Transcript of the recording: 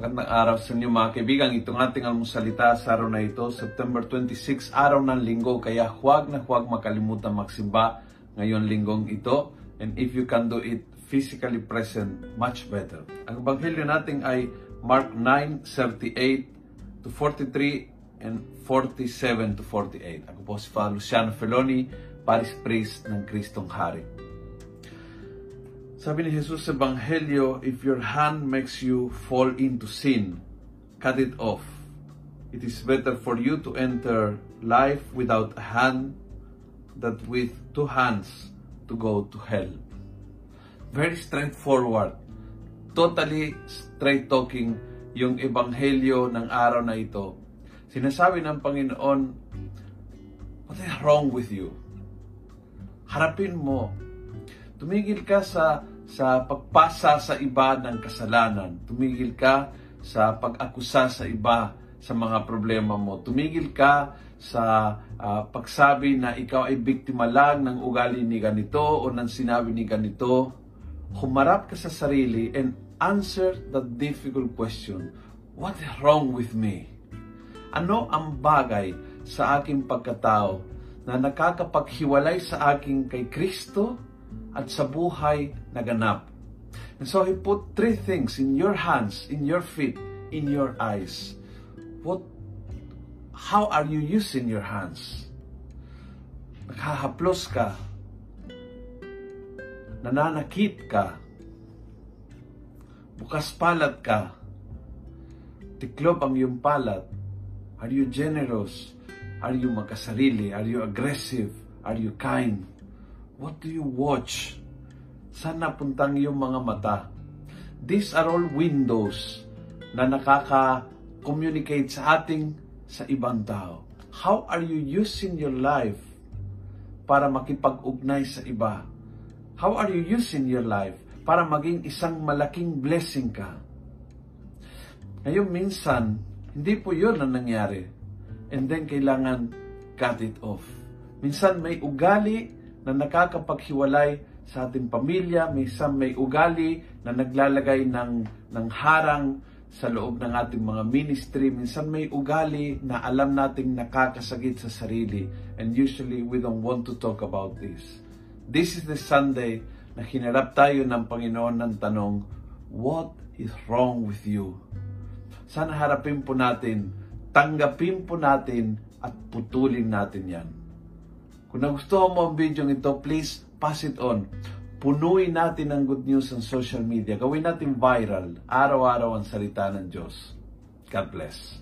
magandang araw sa inyo mga kaibigan. Itong ating almusalita sa araw na ito, September 26, araw ng linggo. Kaya huwag na huwag makalimutan magsimba ngayon linggong ito. And if you can do it physically present, much better. Ang ebanghelyo natin ay Mark 9, 38 to 43 and 47 to 48. Ako po si Father Luciano Feloni, Paris Priest ng Kristong Hari. Sabi ni Jesus sa Ebanghelyo, if your hand makes you fall into sin, cut it off. It is better for you to enter life without a hand than with two hands to go to hell. Very straightforward. Totally straight talking yung ebanghelyo ng araw na ito. Sinasabi ng Panginoon, what is wrong with you? Harapin mo. Tumigil ka sa sa pagpasa sa iba ng kasalanan. Tumigil ka sa pag-akusa sa iba sa mga problema mo. Tumigil ka sa uh, pagsabi na ikaw ay biktima lang ng ugali ni ganito o ng sinabi ni ganito. Humarap ka sa sarili and answer the difficult question. What is wrong with me? Ano ang bagay sa aking pagkatao na nakakapaghiwalay sa aking kay Kristo at sa buhay na ganap. And so He put three things in your hands, in your feet, in your eyes. What, how are you using your hands? Nakahaplos ka. Nananakit ka. Bukas palat ka. Tiklob ang iyong palat. Are you generous? Are you magkasarili? Are you aggressive? Are you kind? What do you watch? Saan napuntang iyong mga mata? These are all windows na nakaka-communicate sa ating sa ibang tao. How are you using your life para makipag-ugnay sa iba? How are you using your life para maging isang malaking blessing ka? Ngayon minsan, hindi po yun ang nangyari. And then kailangan cut it off. Minsan may ugali na nakakapaghiwalay sa ating pamilya, minsan may ugali na naglalagay ng, ng harang sa loob ng ating mga ministry. Minsan may ugali na alam nating nakakasagit sa sarili. And usually, we don't want to talk about this. This is the Sunday na hinarap tayo ng Panginoon ng tanong, What is wrong with you? Sana harapin po natin, tanggapin po natin at putulin natin yan. Kung nagustuhan mo ang video ito, please pass it on. Punuin natin ang good news sa social media. Gawin natin viral. Araw-araw ang salita ng Diyos. God bless.